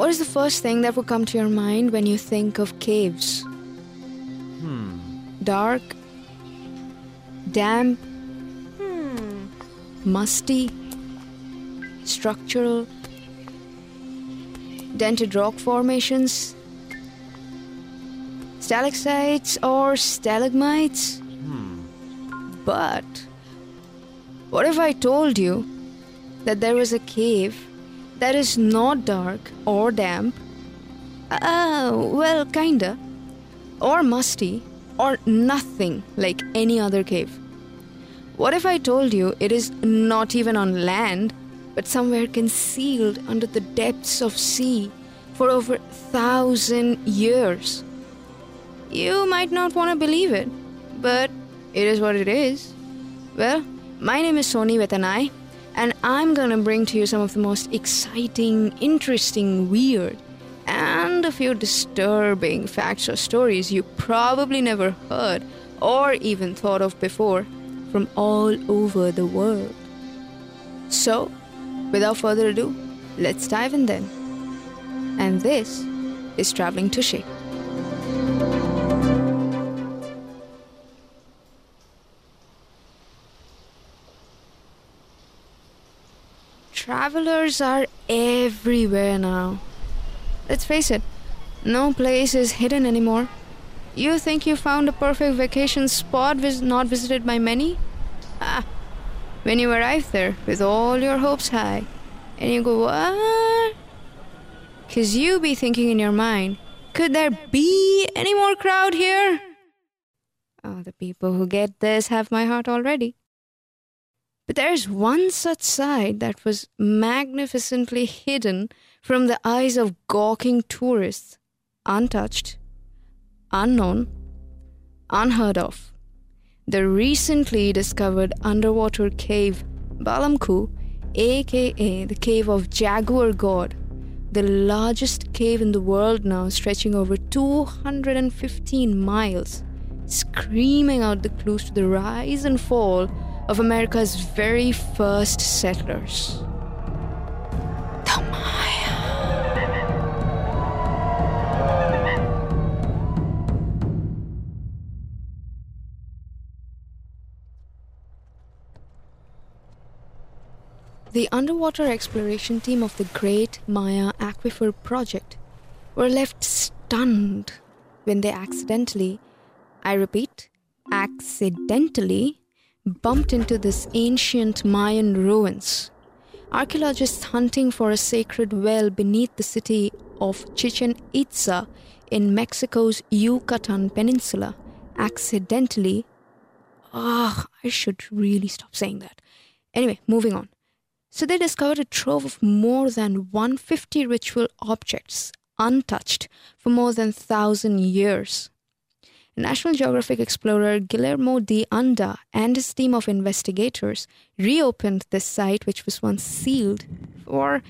what is the first thing that would come to your mind when you think of caves? Hmm. Dark, damp, Hmm. musty, structural, dented rock formations, stalactites or stalagmites. Hmm. But what if I told you that there was a cave that is not dark or damp? Oh, well, kinda. Or musty, or nothing like any other cave. What if I told you it is not even on land, but somewhere concealed under the depths of sea for over a thousand years? You might not want to believe it, but it is what it is. Well, my name is Sony with an I, and I'm gonna bring to you some of the most exciting, interesting, weird, and a few disturbing facts or stories you probably never heard or even thought of before from all over the world. So, without further ado, let's dive in then. And this is Traveling Tushy. Travelers are everywhere now. Let's face it, no place is hidden anymore. You think you found a perfect vacation spot vis- not visited by many? Ah, when you arrive there with all your hopes high, and you go, what? Because you be thinking in your mind, could there be any more crowd here? Oh, the people who get this have my heart already. But there's one such side that was magnificently hidden from the eyes of gawking tourists, untouched, unknown, unheard of. The recently discovered underwater cave Balamku, aka the cave of Jaguar God, the largest cave in the world now, stretching over 215 miles, screaming out the clues to the rise and fall of America's very first settlers. The Maya. The underwater exploration team of the Great Maya Aquifer Project were left stunned when they accidentally, I repeat, accidentally bumped into this ancient Mayan ruins. Archaeologists hunting for a sacred well beneath the city of Chichen Itza in Mexico's Yucatan Peninsula accidentally. Ah, I should really stop saying that. Anyway, moving on. So they discovered a trove of more than 150 ritual objects untouched for more than 1000 years. National Geographic explorer Guillermo de Anda and his team of investigators reopened this site, which was once sealed for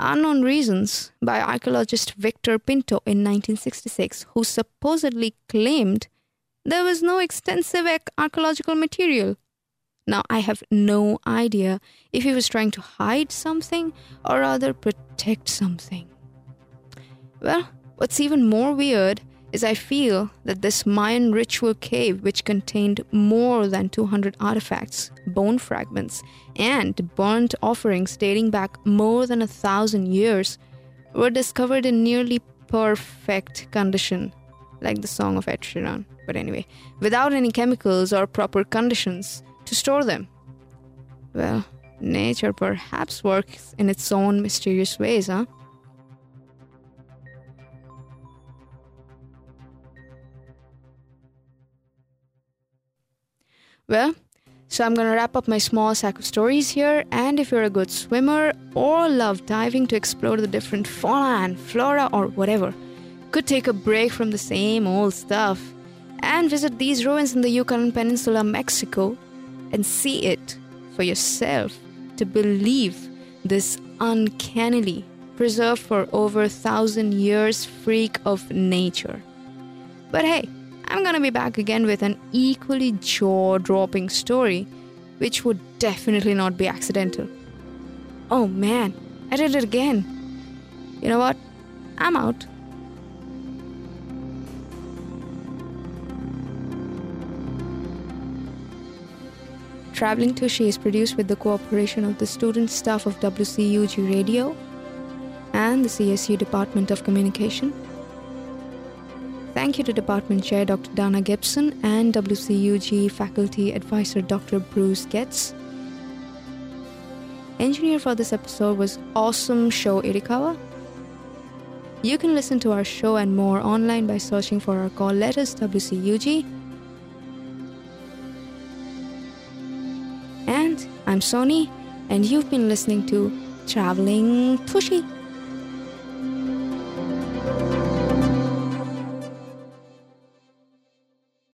unknown reasons by archaeologist Victor Pinto in 1966, who supposedly claimed there was no extensive archaeological material. Now, I have no idea if he was trying to hide something or rather protect something. Well, what's even more weird is I feel that this Mayan ritual cave, which contained more than 200 artifacts, bone fragments, and burnt offerings dating back more than a thousand years, were discovered in nearly perfect condition, like the Song of Sheeran. But anyway, without any chemicals or proper conditions to store them. Well, nature perhaps works in its own mysterious ways, huh? Well, so I'm gonna wrap up my small sack of stories here, and if you're a good swimmer or love diving to explore the different fauna and flora or whatever, could take a break from the same old stuff and visit these ruins in the Yucatan Peninsula, Mexico, and see it for yourself to believe this uncannily preserved for over a thousand years freak of nature. But hey, I'm gonna be back again with an equally jaw dropping story, which would definitely not be accidental. Oh man, I did it again. You know what? I'm out. Traveling Tushy is produced with the cooperation of the student staff of WCUG Radio and the CSU Department of Communication. Thank you to Department Chair Dr. Dana Gibson and WCUG Faculty Advisor Dr. Bruce Getz. Engineer for this episode was Awesome Show Irikawa. You can listen to our show and more online by searching for our call letters WCUG. And I'm Sony, and you've been listening to Traveling Tushy.